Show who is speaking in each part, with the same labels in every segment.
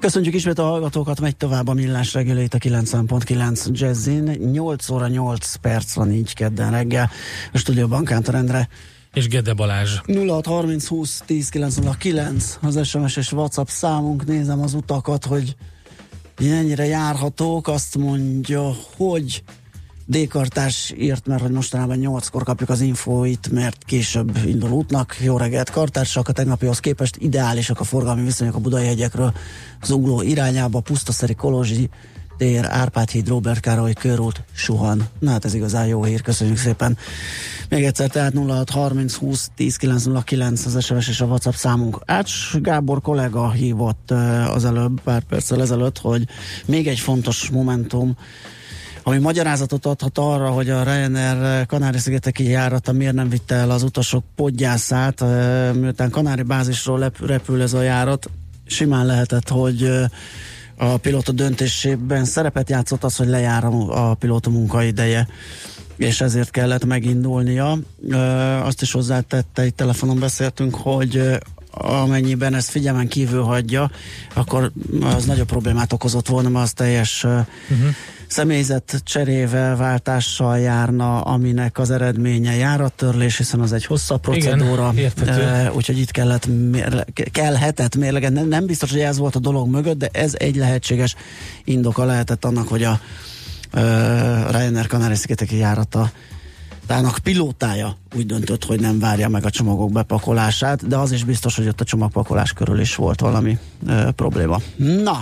Speaker 1: Köszönjük ismét a hallgatókat, megy tovább a millás reggelét a 90.9 Jazzin. 8 óra 8 perc van így kedden reggel. A stúdióban Kántor Endre.
Speaker 2: És Gede Balázs.
Speaker 1: 0630 20 10 909 az SMS és WhatsApp számunk. Nézem az utakat, hogy ennyire járhatók. Azt mondja, hogy D-kartás írt, mert hogy mostanában 8-kor kapjuk az infóit, mert később indul útnak. Jó reggelt, kartársak, a tegnapihoz képest ideálisak a forgalmi viszonyok a Budai hegyekről zugló irányába, Pusztaszeri Kolozsi tér, Árpád híd, Robert Károly körút suhan. Na hát ez igazán jó hír, köszönjük szépen. Még egyszer, tehát 06 30 20 10 909 az SMS és a WhatsApp számunk. Ács Gábor kollega hívott az előbb, pár perccel ezelőtt, hogy még egy fontos momentum, ami magyarázatot adhat arra, hogy a Ryanair Kanári-szigeteki járata miért nem vitte el az utasok podgyászát, miután Kanári bázisról repül ez a járat, simán lehetett, hogy a pilóta döntésében szerepet játszott az, hogy lejár a, a pilóta munkaideje és ezért kellett megindulnia. Azt is hozzátette, egy telefonon beszéltünk, hogy amennyiben ezt figyelmen kívül hagyja, akkor az nagyobb problémát okozott volna, mert az teljes uh-huh személyzet cserével, váltással járna, aminek az eredménye járattörlés, hiszen az egy hosszabb procedúra,
Speaker 2: Igen,
Speaker 1: úgyhogy itt kellett, mérle, kellhetett mérlegen. Nem, nem biztos, hogy ez volt a dolog mögött, de ez egy lehetséges indoka lehetett annak, hogy a uh, Ryanair Kanári-szigeteki járata Tának pilótája úgy döntött, hogy nem várja meg a csomagok bepakolását, de az is biztos, hogy ott a csomagpakolás körül is volt valami ö, probléma. Na,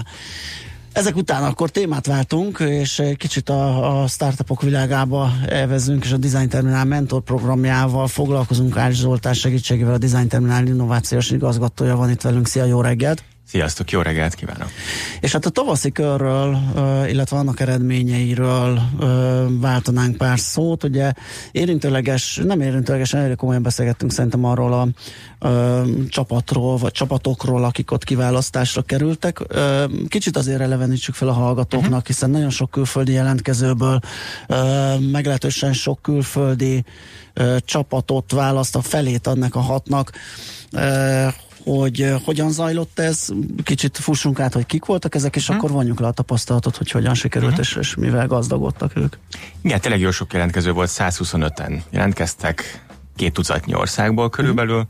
Speaker 1: ezek után akkor témát váltunk, és kicsit a, a startupok világába elvezünk, és a Design Terminál mentor programjával foglalkozunk. Ács Zoltán segítségével a Design Terminál innovációs igazgatója van itt velünk. Szia, jó reggelt!
Speaker 3: Sziasztok, jó reggelt kívánok!
Speaker 1: És hát a tavaszi körről, illetve annak eredményeiről váltanánk pár szót. Ugye érintőleges, nem érintőleges, elég komolyan beszélgettünk szerintem arról a, a csapatról, vagy csapatokról, akik ott kiválasztásra kerültek. Kicsit azért elevenítsük fel a hallgatóknak, uh-huh. hiszen nagyon sok külföldi jelentkezőből meglehetősen sok külföldi csapatot választ a felét annak a hatnak, hogy hogyan zajlott ez, kicsit fussunk át, hogy kik voltak ezek, és hmm. akkor vonjuk le a tapasztalatot, hogy hogyan sikerült, hmm. és, és mivel gazdagodtak ők.
Speaker 3: Igen, tényleg jó sok jelentkező volt, 125-en jelentkeztek, két tucatnyi országból körülbelül, hmm.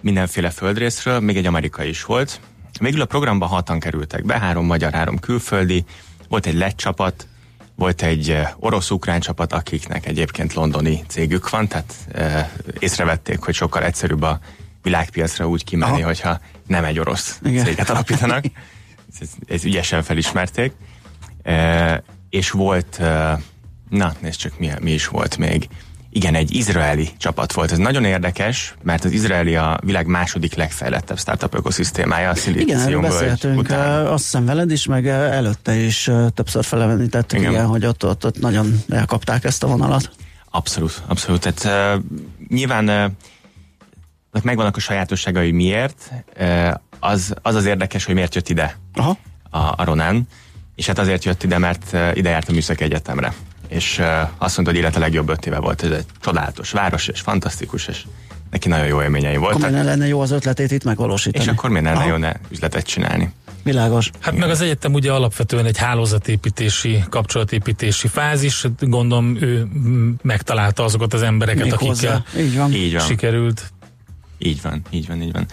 Speaker 3: mindenféle földrészről, még egy amerikai is volt. Végül a programban hatan kerültek be, három magyar, három külföldi, volt egy lett csapat, volt egy orosz-ukrán csapat, akiknek egyébként londoni cégük van, tehát e, észrevették, hogy sokkal egyszerűbb a világpiacra úgy kimenni, Aha. hogyha nem egy orosz Igen. céget alapítanak. Ezt, ezt ügyesen felismerték. E, és volt, e, na nézd csak mi, mi is volt még. Igen, egy izraeli csapat volt. Ez nagyon érdekes, mert az izraeli a világ második legfejlettebb startup ökoszisztémája a
Speaker 1: Igen, erről beszéltünk, után. azt hiszem veled is, meg előtte is többször felevenítettük, igen. igen, hogy ott, ott, ott nagyon elkapták ezt a vonalat.
Speaker 3: Abszolút, abszolút. Tehát uh, nyilván uh, megvannak a sajátosságai miért, az, az az érdekes, hogy miért jött ide Aha. A, a Ronan, és hát azért jött ide, mert ide járt a Műszaki Egyetemre. És azt mondta, hogy élete legjobb öt éve volt. Ez egy csodálatos város, és fantasztikus, és neki nagyon jó élményei voltak.
Speaker 1: Akkor lenne jó az ötletét itt megvalósítani?
Speaker 3: És akkor miért lenne jó ne üzletet csinálni?
Speaker 1: Világos.
Speaker 2: Hát meg az egyetem ugye alapvetően egy hálózatépítési, kapcsolatépítési fázis. Gondolom ő megtalálta azokat az embereket, Még akikkel
Speaker 1: Így van.
Speaker 3: Így van.
Speaker 2: sikerült
Speaker 3: így van, így van, így van.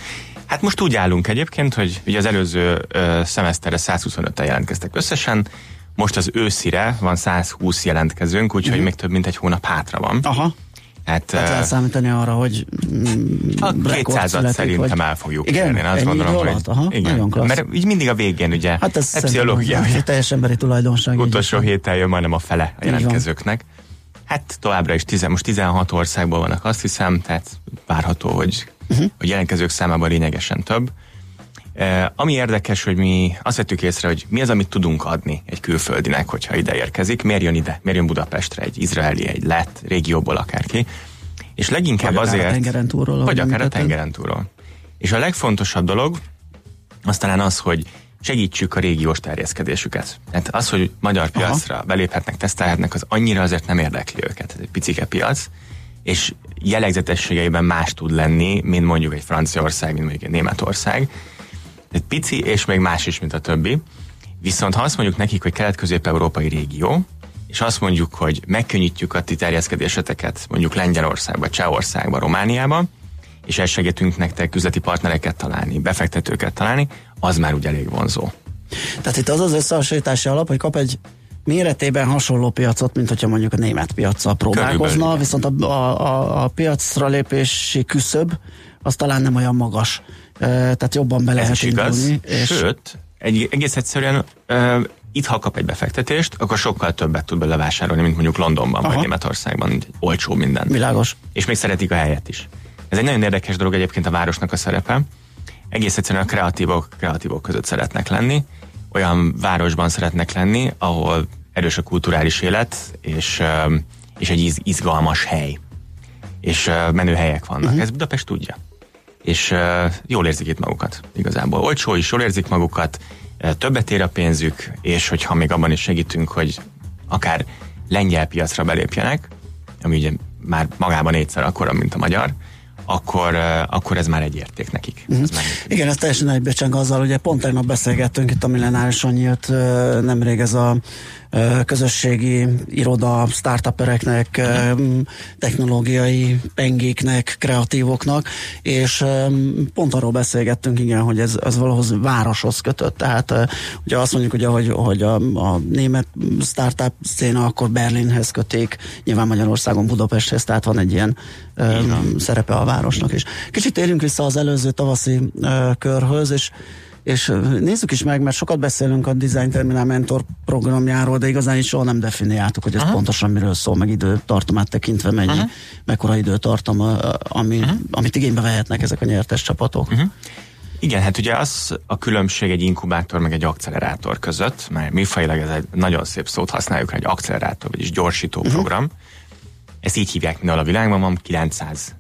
Speaker 3: Hát most úgy állunk egyébként, hogy ugye az előző ö, szemeszterre 125-en jelentkeztek összesen, most az őszire van 120 jelentkezőnk, úgyhogy uh-huh. még több mint egy hónap hátra van.
Speaker 1: Aha. Hát, hát lehet számítani arra, hogy
Speaker 3: a 200 szerintem vagy... el fogjuk igen, kérni. Azt gondolom, hogy
Speaker 1: Aha, igen,
Speaker 3: mert így mindig a végén ugye
Speaker 1: hát ez a pszichológia, hogy
Speaker 3: teljes
Speaker 1: emberi tulajdonság.
Speaker 3: Utolsó héten jön majdnem a fele a jelentkezőknek. Hát továbbra is tizen, most 16 országból vannak, azt hiszem, tehát várható, hogy uh-huh. a jelentkezők számában lényegesen több. ami érdekes, hogy mi azt vettük észre, hogy mi az, amit tudunk adni egy külföldinek, hogyha ide érkezik, miért jön ide, miért jön Budapestre egy izraeli, egy lett régióból akárki. És leginkább
Speaker 1: vagy
Speaker 3: azért...
Speaker 1: Akár a tengeren túlról.
Speaker 3: Vagy akár a tengeren túlról. És a legfontosabb dolog, az talán az, hogy segítsük a régiós terjeszkedésüket. Tehát az, hogy magyar piacra Aha. beléphetnek, tesztelhetnek, az annyira azért nem érdekli őket. Ez egy picike piac, és jellegzetességeiben más tud lenni, mint mondjuk egy Franciaország, mint mondjuk egy Németország. Tehát pici, és még más is, mint a többi. Viszont ha azt mondjuk nekik, hogy kelet-közép-európai régió, és azt mondjuk, hogy megkönnyítjük a ti terjeszkedéseteket mondjuk Lengyelországba, Csehországba, Romániába, és elsegítünk nektek üzleti partnereket találni, befektetőket találni, az már úgy elég vonzó.
Speaker 1: Tehát itt az az összehasonlítási alap, hogy kap egy méretében hasonló piacot, mint hogyha mondjuk a német piacsal próbálkozna, viszont a, a, a, a piacra lépési küszöb az talán nem olyan magas. Tehát jobban be lehet indulni.
Speaker 3: És... Sőt, egy, egész egyszerűen e, itt ha kap egy befektetést, akkor sokkal többet tud belevásárolni, mint mondjuk Londonban Aha. vagy Németországban, olcsó minden.
Speaker 1: Világos.
Speaker 3: És még szeretik a helyet is. Ez egy nagyon érdekes dolog egyébként a városnak a szerepe. Egész egyszerűen a kreatívok kreatívok között szeretnek lenni, olyan városban szeretnek lenni, ahol erős a kulturális élet, és, és egy izgalmas hely. És menő helyek vannak. Uh-huh. Ez Budapest tudja. És jól érzik itt magukat igazából. Olcsó is, jól érzik magukat, többet ér a pénzük, és hogyha még abban is segítünk, hogy akár lengyel piacra belépjenek, ami ugye már magában négyszer akkora, mint a magyar, akkor, akkor ez már egy érték nekik.
Speaker 1: Mm. Ez már Igen, ez teljesen egybecseng azzal, ugye pont tegnap beszélgettünk itt a millenárison nyílt nemrég ez a közösségi iroda, startupereknek, technológiai pengéknek, kreatívoknak, és pont arról beszélgettünk, igen, hogy ez, ez valahoz városhoz kötött. Tehát ugye azt mondjuk, ugye, hogy, hogy a, a német startup széna akkor Berlinhez köték, nyilván Magyarországon Budapesthez, tehát van egy ilyen um, szerepe a városnak is. Kicsit térjünk vissza az előző tavaszi körhöz, és és nézzük is meg, mert sokat beszélünk a Design Terminal Mentor programjáról, de igazán is soha nem definiáltuk, hogy ez Aha. pontosan miről szól, meg időtartamát tekintve mennyi, Aha. mekkora időtartam, ami, amit igénybe vehetnek ezek a nyertes csapatok. Aha.
Speaker 3: Igen, hát ugye az a különbség egy inkubátor meg egy accelerátor között, mert mi fajlag ez egy nagyon szép szót használjuk, egy accelerátor, vagyis gyorsító uh-huh. program. Ezt így hívják mindenhol a világban, van 900,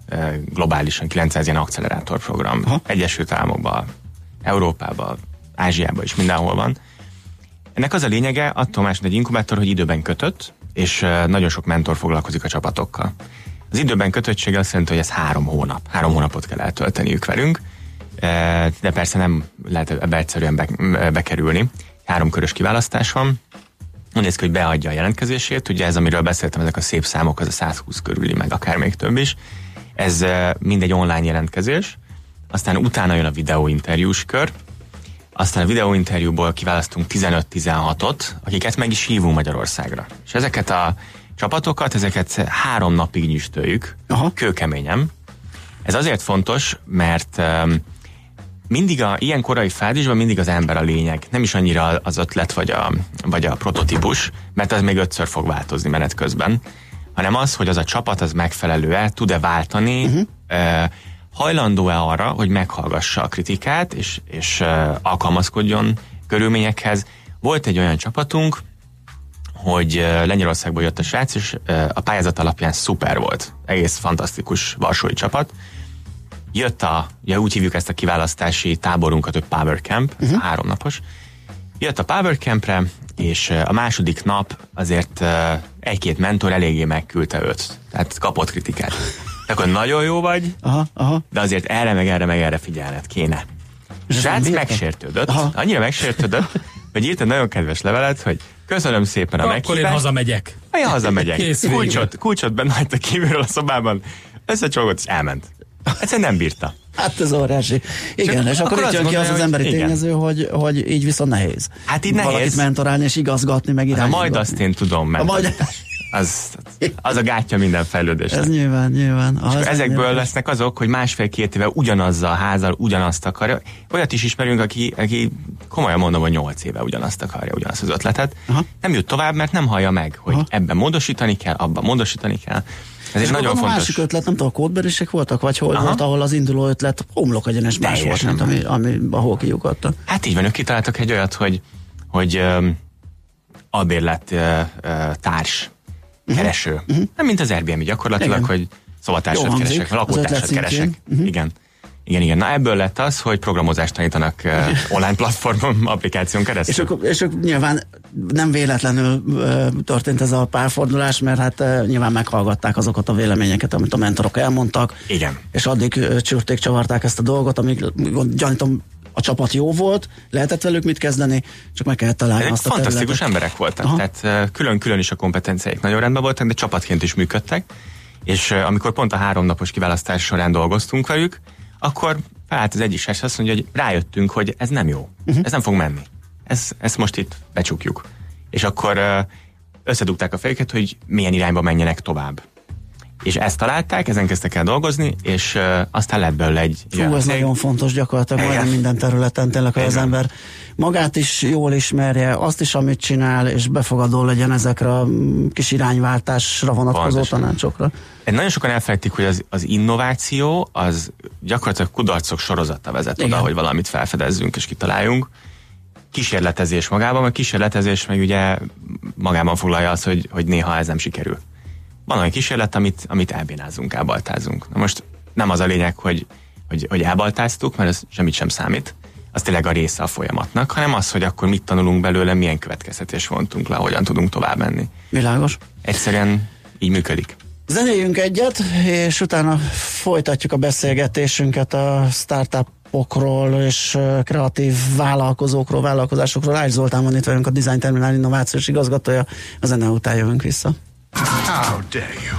Speaker 3: globálisan 900 ilyen accelerátor program. Uh-huh. Egyesült Államokban, Európában, Ázsiában is mindenhol van. Ennek az a lényege, attól más, egy inkubátor, hogy időben kötött, és nagyon sok mentor foglalkozik a csapatokkal. Az időben kötöttség azt jelenti, hogy ez három hónap. Három hónapot kell eltölteniük velünk, de persze nem lehet ebbe egyszerűen bekerülni. Három körös kiválasztás van. Úgy néz ki, hogy beadja a jelentkezését. Ugye ez, amiről beszéltem, ezek a szép számok, az a 120 körüli, meg akár még több is. Ez mindegy online jelentkezés aztán utána jön a videóinterjús kör, aztán a videóinterjúból kiválasztunk 15-16-ot, akiket meg is hívunk Magyarországra. És ezeket a csapatokat, ezeket három napig nyüstöljük, Aha. kőkeményen. Ez azért fontos, mert um, mindig a ilyen korai fázisban mindig az ember a lényeg, nem is annyira az ötlet vagy a, vagy a prototípus, mert az még ötször fog változni menet közben, hanem az, hogy az a csapat az megfelelő-e, tud-e váltani, uh-huh. Hajlandó-e arra, hogy meghallgassa a kritikát, és, és alkalmazkodjon körülményekhez. Volt egy olyan csapatunk, hogy Lengyelországból jött a srác, és a pályázat alapján szuper volt. Egész fantasztikus varsói csapat. Jött a, ugye úgy hívjuk ezt a kiválasztási táborunkat, hogy Power Camp, uh-huh. háromnapos. Jött a Power Campre, és a második nap azért egy-két mentor eléggé megküldte őt. Tehát kapott kritikát akkor nagyon jó vagy, aha, aha. de azért erre meg erre meg erre figyelned kéne. Srác megsértődött, aha. annyira megsértődött, hogy írt egy nagyon kedves levelet, hogy köszönöm szépen a
Speaker 2: Akkor
Speaker 3: meghívást.
Speaker 2: én hazamegyek.
Speaker 3: Én hazamegyek. Kész kulcsot, kulcsot benne hagyta kívülről a szobában, összecsogott és elment. Egyszerűen nem bírta.
Speaker 1: Hát ez óriási. Igen, és, és akkor, akkor itt jön ki az az emberi igen. tényező, hogy, hogy így viszont nehéz.
Speaker 3: Hát így nehéz.
Speaker 1: Valakit mentorálni és igazgatni, meg irányítani.
Speaker 3: Hát, majd azt én tudom, majd... az, az a gátja minden fejlődésnek.
Speaker 1: Ez nyilván, nyilván.
Speaker 3: Az és ezekből nyilván. lesznek azok, hogy másfél-két éve ugyanazzal a házzal ugyanazt akarja. Olyat is ismerünk, aki, aki komolyan mondom, hogy 8 éve ugyanazt akarja, ugyanazt az ötletet. Aha. Nem jut tovább, mert nem hallja meg, hogy Aha. ebben módosítani kell, abban módosítani kell.
Speaker 1: Ez egy nagyon fontos. A másik ötlet, nem tudom, a kódberisek voltak, vagy hol Aha. volt, ahol az induló ötlet homlok egyenes más volt, mint ami, ami ahol kiugadta.
Speaker 3: Hát így van, ők kitaláltak egy olyat, hogy, hogy um, albérlet uh, uh, társ uh-huh. kereső. Uh-huh. Nem mint az Airbnb gyakorlatilag, Igen. hogy szobatársat keresek, lakótársat keresek. Uh-huh. Igen. Igen, igen. Na ebből lett az, hogy programozást tanítanak uh, online platformon, applikáción keresztül.
Speaker 1: És akkor, és akkor nyilván nem véletlenül uh, történt ez a párfordulás, mert hát uh, nyilván meghallgatták azokat a véleményeket, amit a mentorok elmondtak.
Speaker 3: Igen.
Speaker 1: És addig uh, csürték, csavarták ezt a dolgot, amíg gyanítom a csapat jó volt, lehetett velük mit kezdeni, csak meg kellett találni Ezek azt
Speaker 3: a Fantasztikus területet. emberek voltak, Aha. tehát külön-külön is a kompetenciáik nagyon rendben voltak, de csapatként is működtek, és amikor pont a háromnapos kiválasztás során dolgoztunk velük, akkor felállt az egyik azt mondja, hogy rájöttünk, hogy ez nem jó, uh-huh. ez nem fog menni. Ez, ezt most itt becsukjuk. És akkor összedugták a fejüket, hogy milyen irányba menjenek tovább. És ezt találták, ezen kezdtek el dolgozni, és uh, aztán lett belőle egy...
Speaker 1: Fú, ez nagyon fontos gyakorlatilag majdnem minden területen, tényleg, hogy az ember magát is jól ismerje, azt is, amit csinál, és befogadó legyen ezekre a kis irányváltásra vonatkozó Pontosan. tanácsokra.
Speaker 3: Nagyon sokan elfelejtik, hogy az, az innováció az gyakorlatilag kudarcok sorozata vezet Igen. oda, hogy valamit felfedezzünk és kitaláljunk. Kísérletezés magában, a kísérletezés meg ugye magában foglalja azt, hogy, hogy néha ez nem sikerül. Van olyan kísérlet, amit, amit elbénázunk, elbaltázunk. Na most nem az a lényeg, hogy, hogy, hogy elbaltáztuk, mert ez semmit sem számít, az tényleg a része a folyamatnak, hanem az, hogy akkor mit tanulunk belőle, milyen következtetés vontunk le, hogyan tudunk tovább menni.
Speaker 1: Világos.
Speaker 3: Egyszerűen így működik.
Speaker 1: Zenéljünk egyet, és utána folytatjuk a beszélgetésünket a startupokról és kreatív vállalkozókról, vállalkozásokról. Ágy Zoltán van itt velünk a Design Terminál innovációs igazgatója. A zene után jövünk vissza. How dare you!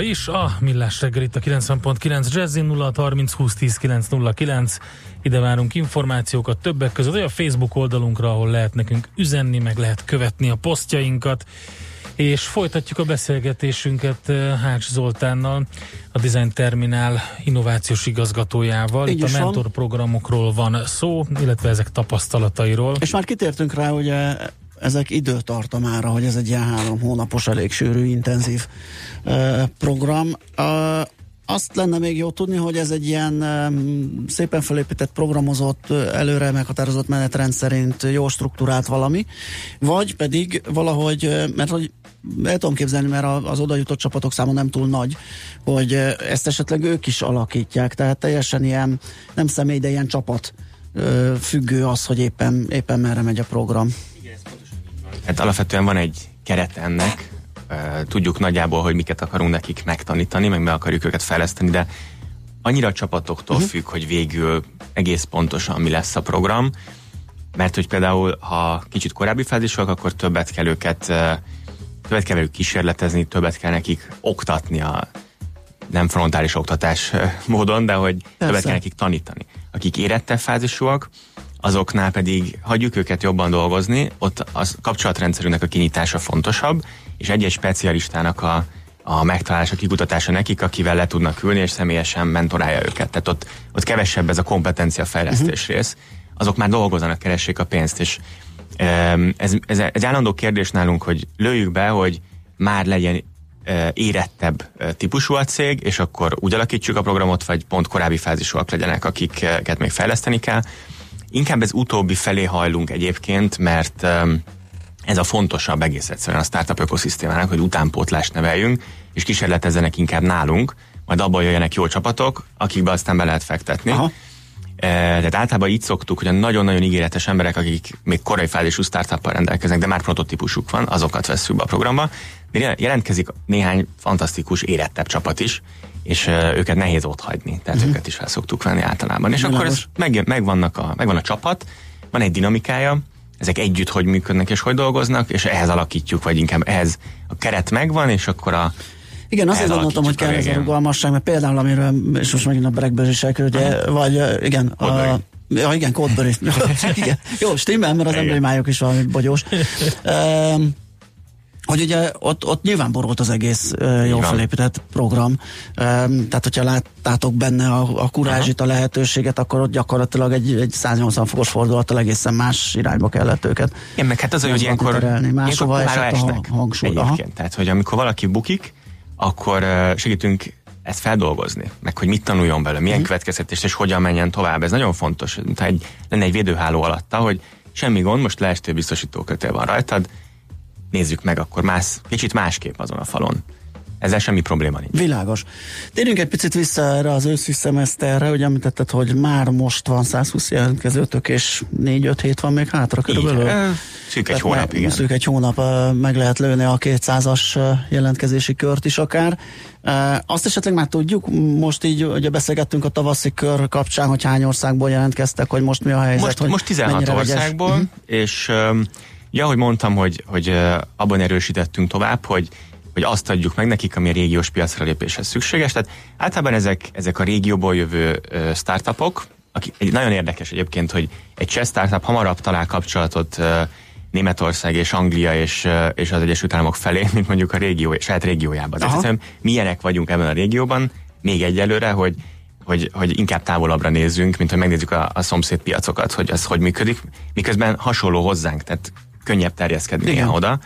Speaker 2: Is a Millás reggel itt a 90.9 Jazzin 0 30 20 10 909. Ide várunk információkat többek között a Facebook oldalunkra, ahol lehet nekünk üzenni, meg lehet követni a posztjainkat. És folytatjuk a beszélgetésünket eh, Hács Zoltánnal, a Design Terminál innovációs igazgatójával. Így Itt a mentor van. programokról van szó, illetve ezek tapasztalatairól.
Speaker 1: És már kitértünk rá, hogy ezek időtartamára, hogy ez egy ilyen három hónapos, elég sűrű, intenzív uh, program. Uh, azt lenne még jó tudni, hogy ez egy ilyen um, szépen felépített, programozott, előre meghatározott menetrend szerint jó struktúrált valami, vagy pedig valahogy, mert hogy el tudom képzelni, mert az oda jutott csapatok száma nem túl nagy, hogy ezt esetleg ők is alakítják, tehát teljesen ilyen, nem személy, de ilyen csapat függő az, hogy éppen, éppen merre megy a program.
Speaker 3: Hát alapvetően van egy keret ennek, tudjuk nagyjából, hogy miket akarunk nekik megtanítani, meg meg akarjuk őket fejleszteni, de annyira a csapatoktól uh-huh. függ, hogy végül egész pontosan mi lesz a program, mert hogy például, ha kicsit korábbi fázisok, akkor többet kell őket többet kell velük kísérletezni, többet kell nekik oktatni a nem frontális oktatás módon, de hogy Persze. többet kell nekik tanítani. Akik érettebb fázisúak, azoknál pedig hagyjuk őket jobban dolgozni, ott a kapcsolatrendszerünknek a kinyitása fontosabb, és egy-egy specialistának a, a megtalálása, kikutatása nekik, akivel le tudnak ülni, és személyesen mentorálja őket. Tehát ott, ott kevesebb ez a kompetencia fejlesztés uh-huh. rész. Azok már dolgozzanak, keressék a pénzt, és ez, ez egy állandó kérdés nálunk, hogy lőjük be, hogy már legyen érettebb típusú a cég, és akkor úgy alakítsuk a programot, vagy pont korábbi fázisúak legyenek, akiket még fejleszteni kell. Inkább ez utóbbi felé hajlunk egyébként, mert ez a fontosabb egész egyszerűen a startup ökoszisztémának, hogy utánpótlást neveljünk, és kísérletezzenek inkább nálunk, majd abból jöjjenek jó csapatok, akikbe aztán be lehet fektetni. Aha. Tehát általában így szoktuk, hogy a nagyon-nagyon ígéretes emberek, akik még korai fázisú startuppal rendelkeznek, de már prototípusuk van, azokat veszünk be a programba. De jelentkezik néhány fantasztikus, érettebb csapat is, és őket nehéz ott hagyni, tehát uh-huh. őket is fel szoktuk venni általában. És Milagos. akkor ez meg, megvannak a, megvan a csapat, van egy dinamikája, ezek együtt hogy működnek és hogy dolgoznak, és ehhez alakítjuk, vagy inkább ehhez a keret megvan, és akkor a
Speaker 1: igen, azért gondoltam, hogy kell ez a rugalmasság, mert például, amiről, és most megint a Blackberry-sek, ugye, vagy igen, a, Ja, igen, Codberry. igen. Jó, stimmel, mert az emberi májuk is valami bogyós. Um, hogy ugye ott, ott nyilván borult az egész uh, jól felépített program. Um, tehát, hogyha láttátok benne a, a kurázsit, a lehetőséget, akkor ott gyakorlatilag egy, egy 180 fokos fordulattal egészen más irányba kellett őket.
Speaker 3: Igen, meg hát az, hogy ilyenkor,
Speaker 1: terelni. máshova esett a hangsúly.
Speaker 3: Tehát, hogy amikor valaki bukik, akkor segítünk ezt feldolgozni, meg hogy mit tanuljon belőle, milyen mm. következtetést és hogyan menjen tovább. Ez nagyon fontos. Ha egy, lenne egy védőháló alatta, hogy semmi gond, most leestél biztosítókötél van rajtad, nézzük meg, akkor más, kicsit másképp azon a falon. Ezzel semmi probléma nincs.
Speaker 1: Világos. Térjünk egy picit vissza erre az őszi szemeszterre, hogy említetted, hogy már most van 120 jelentkezőtök, és 4-5 hét van még hátra körülbelül.
Speaker 3: Igen. Szűk egy hónap, meg,
Speaker 1: igen. Szűk egy hónap, meg lehet lőni a 200-as jelentkezési kört is akár. Azt esetleg már tudjuk, most így ugye beszélgettünk a tavaszi kör kapcsán, hogy hány országból jelentkeztek, hogy most mi a helyzet?
Speaker 3: Most, hogy most 16 országból, uh-huh. és ja, ahogy mondtam, hogy, hogy abban erősítettünk tovább, hogy hogy azt adjuk meg nekik, ami a régiós piacra lépéshez szükséges. Tehát általában ezek, ezek a régióból jövő uh, startupok, akik, egy, nagyon érdekes egyébként, hogy egy cseh startup hamarabb talál kapcsolatot Németország és Anglia és, és az Egyesült Államok felé, mint mondjuk a régió, saját régiójában. Tehát hiszem, milyenek vagyunk ebben a régióban, még egyelőre, hogy hogy, hogy inkább távolabbra nézzünk, mint hogy megnézzük a, a szomszéd piacokat, hogy az hogy működik, miközben hasonló hozzánk, tehát könnyebb terjeszkedni oda.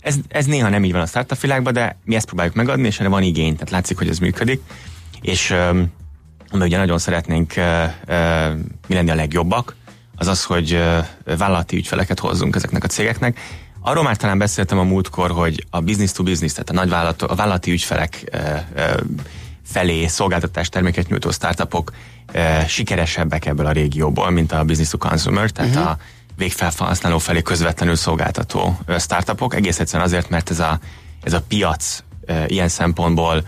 Speaker 3: Ez, ez néha nem így van a startup világban, de mi ezt próbáljuk megadni, és erre van igény, tehát látszik, hogy ez működik. És um, ami ugye nagyon szeretnénk uh, uh, mi lenni a legjobbak, az az, hogy uh, vállalati ügyfeleket hozzunk ezeknek a cégeknek. Arról már talán beszéltem a múltkor, hogy a business to business, tehát a nagy vállalat, a vállalati ügyfelek uh, uh, felé szolgáltatás terméket nyújtó startupok sikeresebbek ebből a régióból, mint a business to consumer, tehát uh-huh. a végfelhasználó felé közvetlenül szolgáltató startupok, egész egyszerűen azért, mert ez a, ez a piac ilyen szempontból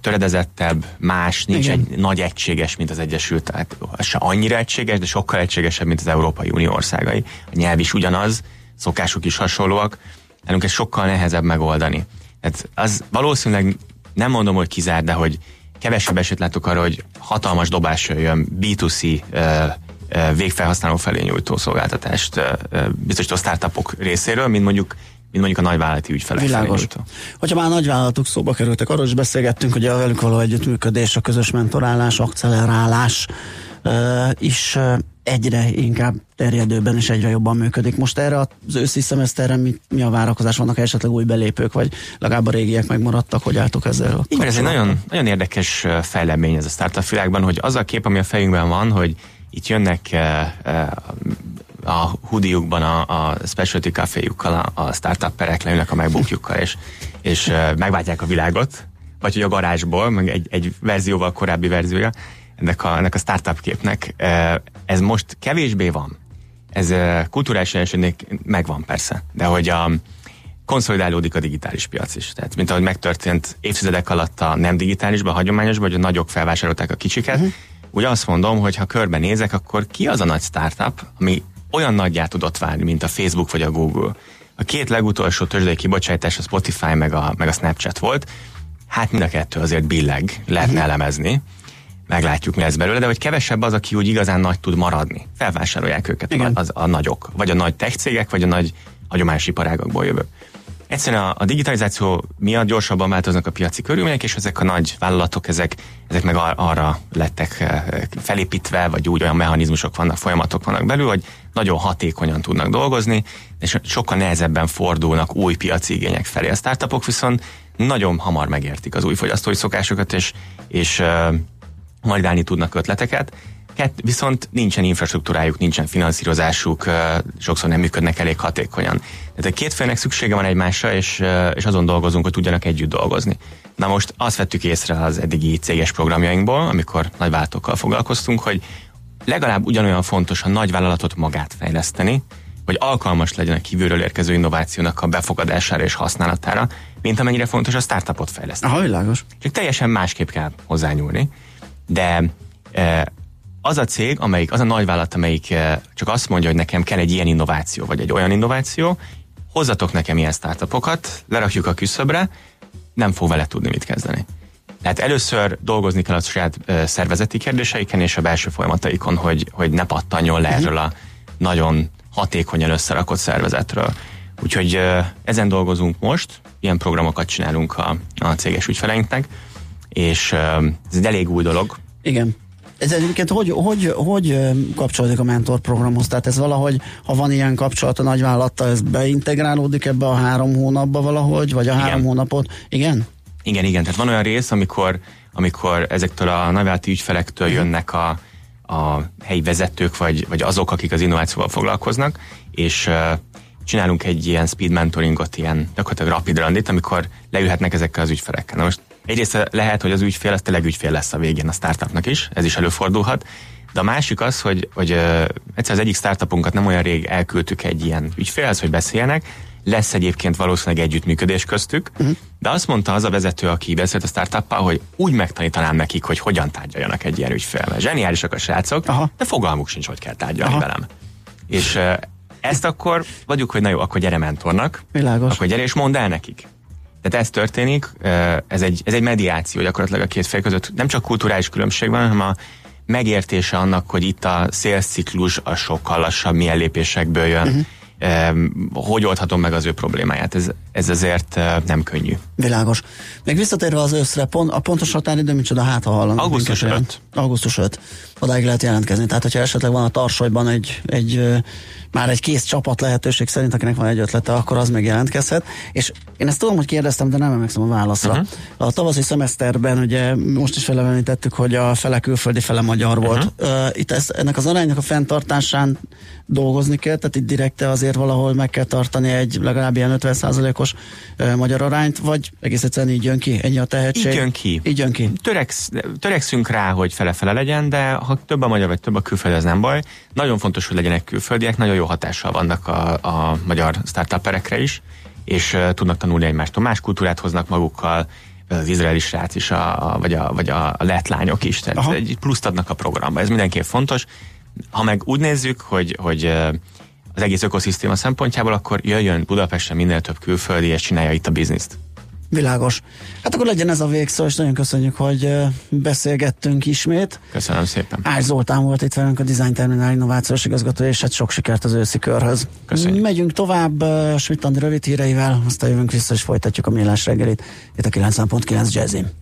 Speaker 3: töredezettebb, más, nincs Igen. egy nagy egységes, mint az Egyesült, tehát se annyira egységes, de sokkal egységesebb, mint az Európai Unió országai. A nyelv is ugyanaz, szokásuk is hasonlóak, nálunk ez sokkal nehezebb megoldani. Tehát az valószínűleg nem mondom, hogy kizár, de hogy kevesebb eset látok arra, hogy hatalmas dobás jön B2C végfelhasználó felé nyújtó szolgáltatást biztosító startupok részéről, mint mondjuk mint mondjuk a nagyvállalati ügyfelek
Speaker 1: Világos. Hogyha már nagyvállalatok szóba kerültek, arról is beszélgettünk, hogy a velük való együttműködés, a közös mentorálás, akcelerálás uh, is uh, egyre inkább terjedőben és egyre jobban működik. Most erre az őszi szemeszterre mi, mi a várakozás? Vannak esetleg új belépők, vagy legalább a régiek megmaradtak? Hogy álltok ezzel?
Speaker 3: Igen, ez egy nagyon, nagyon érdekes fejlemény ez a startup világban, hogy az a kép, ami a fejünkben van, hogy itt jönnek uh, a hudiukban, a, a specialty caféjukkal, a, a startupperek leülnek a megbukjukkal, és, és uh, megváltják a világot, vagy hogy a garázsból, meg egy, egy verzióval korábbi verziója ennek a, ennek a startup képnek. Ez most kevésbé van. Ez kulturális jelenségnek megvan persze, de hogy a konszolidálódik a digitális piac is. Tehát, mint ahogy megtörtént évtizedek alatt a nem digitálisban, a hagyományosban, hogy a nagyok felvásárolták a kicsiket, uh-huh. Úgy azt mondom, hogy ha körbenézek, akkor ki az a nagy startup, ami olyan nagyjá tudott válni, mint a Facebook vagy a Google. A két legutolsó tőzsdei kibocsátás a Spotify meg a, meg a Snapchat volt, hát mind a kettő azért billeg, lehetne uh-huh. elemezni meglátjuk, mi lesz belőle, de hogy kevesebb az, aki úgy igazán nagy tud maradni. Felvásárolják őket Igen. Az, a nagyok, vagy a nagy tech cégek, vagy a nagy hagyományos iparágakból jövők. Egyszerűen a, a digitalizáció miatt gyorsabban változnak a piaci körülmények, és ezek a nagy vállalatok, ezek, ezek meg ar- arra lettek eh, felépítve, vagy úgy olyan mechanizmusok vannak, folyamatok vannak belül, hogy nagyon hatékonyan tudnak dolgozni, és sokkal nehezebben fordulnak új piaci igények felé. A startupok viszont nagyon hamar megértik az új fogyasztói szokásokat, és, és uh, validálni tudnak ötleteket, Kett, viszont nincsen infrastruktúrájuk, nincsen finanszírozásuk, sokszor nem működnek elég hatékonyan. Tehát a két félnek szüksége van egymásra, és, és azon dolgozunk, hogy tudjanak együtt dolgozni. Na most azt vettük észre az eddigi céges programjainkból, amikor nagyváltókkal foglalkoztunk, hogy legalább ugyanolyan fontos a nagyvállalatot magát fejleszteni, hogy alkalmas legyen a kívülről érkező innovációnak a befogadására és használatára, mint amennyire fontos a startupot fejleszteni.
Speaker 1: Aha, világos.
Speaker 3: Csak teljesen másképp kell hozzányúlni, de az a cég, amelyik, az a nagyvállalat, amelyik eh, csak azt mondja, hogy nekem kell egy ilyen innováció, vagy egy olyan innováció, hozzatok nekem ilyen startupokat, lerakjuk a küszöbre, nem fog vele tudni mit kezdeni. Tehát először dolgozni kell a saját eh, szervezeti kérdéseiken és a belső folyamataikon, hogy, hogy ne pattanjon le erről a nagyon hatékonyan összerakott szervezetről. Úgyhogy eh, ezen dolgozunk most, ilyen programokat csinálunk a, a céges ügyfeleinknek, és ez egy elég új dolog.
Speaker 1: Igen. Ez egyébként hogy, hogy, hogy kapcsolódik a mentorprogramhoz? Tehát ez valahogy, ha van ilyen kapcsolat a nagyvállalattal, ez beintegrálódik ebbe a három hónapba valahogy, vagy a igen. három hónapot? Igen?
Speaker 3: Igen, igen. Tehát van olyan rész, amikor, amikor ezektől a nagyvállalati ügyfelektől uh-huh. jönnek a, a helyi vezetők, vagy, vagy azok, akik az innovációval foglalkoznak, és uh, csinálunk egy ilyen speed mentoringot, ilyen gyakorlatilag rapid randit, amikor leülhetnek ezekkel az ügyfelekkel. Na most egyrészt lehet, hogy az ügyfél, az tényleg ügyfél lesz a végén a startupnak is, ez is előfordulhat, de a másik az, hogy, hogy egyszer az egyik startupunkat nem olyan rég elküldtük egy ilyen ügyfélhez, hogy beszéljenek, lesz egyébként valószínűleg együttműködés köztük, uh-huh. de azt mondta az a vezető, aki beszélt a startuppal, hogy úgy megtanítanám nekik, hogy hogyan tárgyaljanak egy ilyen ügyfélvel. Zseniálisak a srácok, Aha. de fogalmuk sincs, hogy kell tárgyalni Aha. velem. És ezt akkor vagyunk, hogy na jó, akkor gyere mentornak.
Speaker 1: Világos.
Speaker 3: Akkor gyere és mondd el nekik. Tehát ez történik, ez egy, ez egy mediáció gyakorlatilag a két fél között. Nem csak kulturális különbség van, hanem a megértése annak, hogy itt a szélsziklus a sokkal lassabb, milyen lépésekből jön. Uh-huh hogy oldhatom meg az ő problémáját. Ez, ez azért nem könnyű.
Speaker 1: Világos. Még visszatérve az őszre, pont, a pontos határidő micsoda, hát ha hallanak.
Speaker 3: Augusztus 5.
Speaker 1: Augusztus 5. Odáig lehet jelentkezni. Tehát, hogyha esetleg van a tarsolyban egy, egy már egy kész csapat lehetőség szerint, akinek van egy ötlete, akkor az még jelentkezhet. És én ezt tudom, hogy kérdeztem, de nem emlékszem a válaszra. Uh-huh. A tavaszi szemeszterben ugye most is felevenítettük, hogy a fele külföldi, fele magyar volt. Uh-huh. Uh, itt ez, ennek az aránynak a fenntartásán dolgozni kell, tehát itt direkte azért valahol meg kell tartani egy legalább ilyen 50%-os uh, magyar arányt, vagy egész egyszerűen így jön ki, ennyi a tehetség.
Speaker 3: Így jön ki.
Speaker 1: Így jön ki.
Speaker 3: Töreksz, törekszünk rá, hogy fele-fele legyen, de ha több a magyar vagy több a külföld, ez nem baj. Nagyon fontos, hogy legyenek külföldiek, nagyon jó hatással vannak a, a magyar startuperekre is, és uh, tudnak tanulni egymástól. Más kultúrát hoznak magukkal, az izraeli srác is, a, a, vagy, a, vagy a lett lányok is, tehát Aha. egy pluszt adnak a programba. Ez mindenképp fontos. Ha meg úgy nézzük, hogy, hogy az egész ökoszisztéma szempontjából, akkor jöjjön Budapesten minél több külföldi, és csinálja itt a bizniszt.
Speaker 1: Világos. Hát akkor legyen ez a végszó, és nagyon köszönjük, hogy beszélgettünk ismét.
Speaker 3: Köszönöm szépen.
Speaker 1: Ács Zoltán volt itt velünk a Design Terminál innovációs igazgató, és hát sok sikert az őszi körhöz.
Speaker 3: Köszönjük.
Speaker 1: Megyünk tovább Schmidt Andi rövid híreivel, aztán jövünk vissza, és folytatjuk a millás reggelit. Itt a 9.9 Jazzin.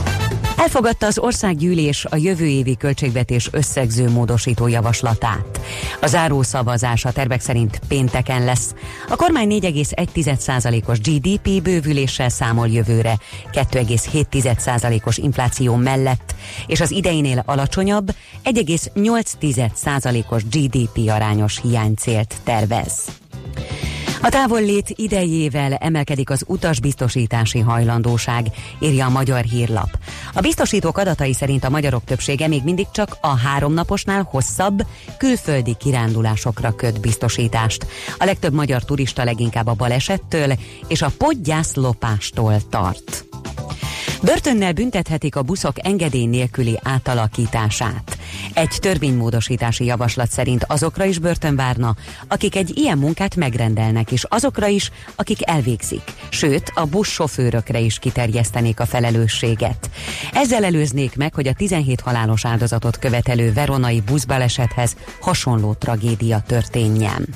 Speaker 4: Elfogadta az országgyűlés a jövő évi költségvetés összegző módosító javaslatát. A záró szavazás a tervek szerint pénteken lesz. A kormány 4,1%-os GDP bővüléssel számol jövőre, 2,7%-os infláció mellett, és az ideinél alacsonyabb 1,8%-os GDP arányos hiánycélt tervez. A távollét idejével emelkedik az utasbiztosítási hajlandóság, írja a Magyar Hírlap. A biztosítók adatai szerint a magyarok többsége még mindig csak a háromnaposnál hosszabb külföldi kirándulásokra köt biztosítást. A legtöbb magyar turista leginkább a balesettől és a podgyászlopástól tart. Börtönnel büntethetik a buszok engedély nélküli átalakítását. Egy törvénymódosítási javaslat szerint azokra is börtön várna, akik egy ilyen munkát megrendelnek, és azokra is, akik elvégzik. Sőt, a buszsofőrökre is kiterjesztenék a felelősséget. Ezzel előznék meg, hogy a 17 halálos áldozatot követelő veronai buszbalesethez hasonló tragédia történjen.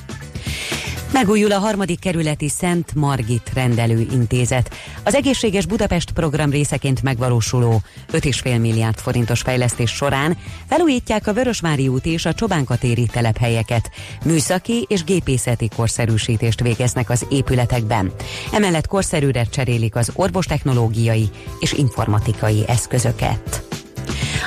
Speaker 4: Megújul a harmadik kerületi Szent Margit rendelő intézet. Az egészséges Budapest program részeként megvalósuló 5,5 milliárd forintos fejlesztés során felújítják a Vörösvári út és a Csobánkatéri telephelyeket. Műszaki és gépészeti korszerűsítést végeznek az épületekben. Emellett korszerűre cserélik az orvostechnológiai és informatikai eszközöket.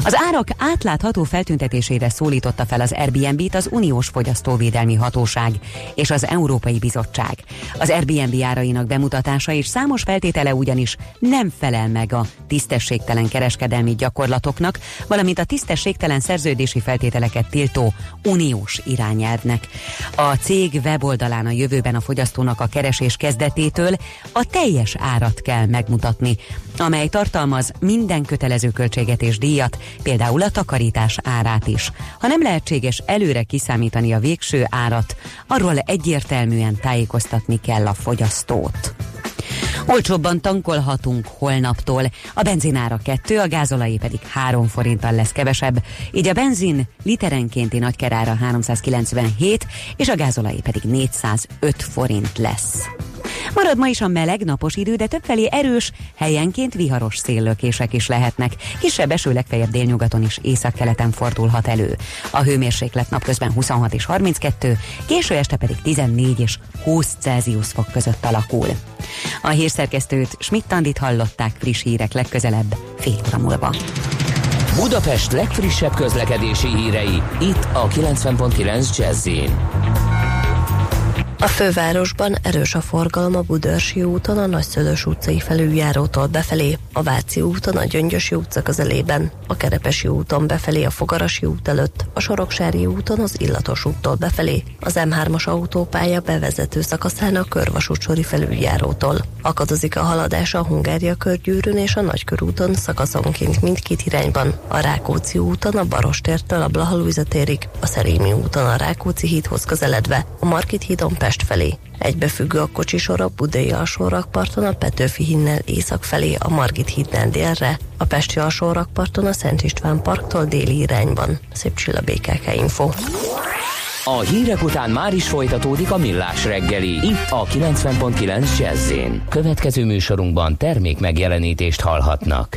Speaker 4: Az árak átlátható feltüntetésére szólította fel az Airbnb-t az Uniós Fogyasztóvédelmi Hatóság és az Európai Bizottság. Az Airbnb árainak bemutatása és számos feltétele ugyanis nem felel meg a tisztességtelen kereskedelmi gyakorlatoknak, valamint a tisztességtelen szerződési feltételeket tiltó uniós irányelvnek. A cég weboldalán a jövőben a fogyasztónak a keresés kezdetétől a teljes árat kell megmutatni, amely tartalmaz minden kötelező költséget és díjat, például a takarítás árát is. Ha nem lehetséges előre kiszámítani a végső árat, arról egyértelműen tájékoztatni kell a fogyasztót. Olcsóbban tankolhatunk holnaptól. A benzinára 2, a gázolai pedig 3 forinttal lesz kevesebb, így a benzin literenkénti nagykerára 397, és a gázolai pedig 405 forint lesz. Marad ma is a meleg, napos idő, de többfelé erős, helyenként viharos széllökések is lehetnek. Kisebb eső legfeljebb délnyugaton is északkeleten fordulhat elő. A hőmérséklet napközben 26 és 32, késő este pedig 14 és 20 Celsius fok között alakul. A hírszerkesztőt Schmidt-Tandit hallották friss hírek legközelebb fél óra múlva.
Speaker 5: Budapest legfrissebb közlekedési hírei itt a 90.9 jazz
Speaker 6: a fővárosban erős a forgalom a Budörsi úton, a Nagyszülős utcai felüljárótól befelé, a Váci úton, a Gyöngyösi utca közelében, a Kerepesi úton befelé, a Fogarasi út előtt, a Soroksári úton az Illatos úttól befelé, az M3-as autópálya bevezető szakaszán a Körvasútsori felüljárótól. Akadozik a haladás a Hungária körgyűrűn és a Nagykörúton szakaszonként mindkét irányban, a Rákóczi úton a Barostértől a Blahalújza térig, a Szerémi úton a Rákóczi hídhoz közeledve, a Markit hídon Pest felé. Egybefüggő a kocsisor a Budai alsórakparton a Petőfi hinnel észak felé a Margit hídnál délre, a Pesti alsórakparton a Szent István parktól déli irányban. Szép csilla BKK Info.
Speaker 5: A hírek után már is folytatódik a millás reggeli, itt a 90.9 jazz Következő műsorunkban termék megjelenítést hallhatnak.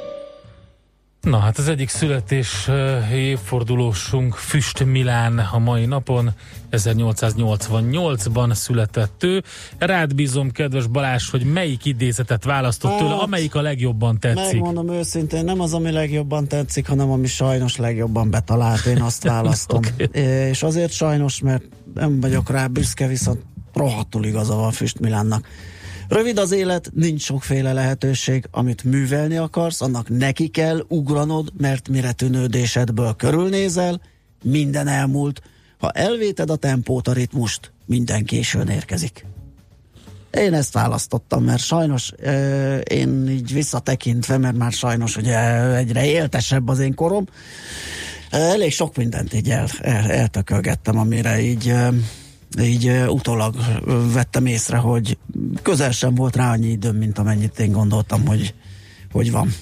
Speaker 2: Na hát az egyik születés évfordulósunk Füst Milán a mai napon 1888-ban született ő. Rád bízom, kedves Balázs, hogy melyik idézetet választott tőle, hát, amelyik a legjobban tetszik.
Speaker 1: Megmondom őszintén, nem az, ami legjobban tetszik, hanem ami sajnos legjobban betalált. Én azt választom. okay. És azért sajnos, mert nem vagyok rá büszke, viszont rohadtul igaza van Füst Milánnak. Rövid az élet, nincs sokféle lehetőség, amit művelni akarsz, annak neki kell ugranod, mert mire tűnődésedből körülnézel, minden elmúlt. Ha elvéted a tempót, a ritmust, minden későn érkezik. Én ezt választottam, mert sajnos euh, én így visszatekintve, mert már sajnos ugye egyre éltesebb az én korom, elég sok mindent így el, el, eltökölgettem, amire így így utólag vettem észre, hogy közel sem volt rá annyi időm, mint amennyit én gondoltam, hogy, hogy van.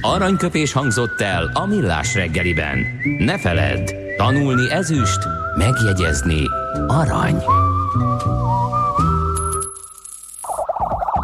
Speaker 5: Aranyköpés hangzott el a millás reggeliben. Ne feledd, tanulni ezüst, megjegyezni arany.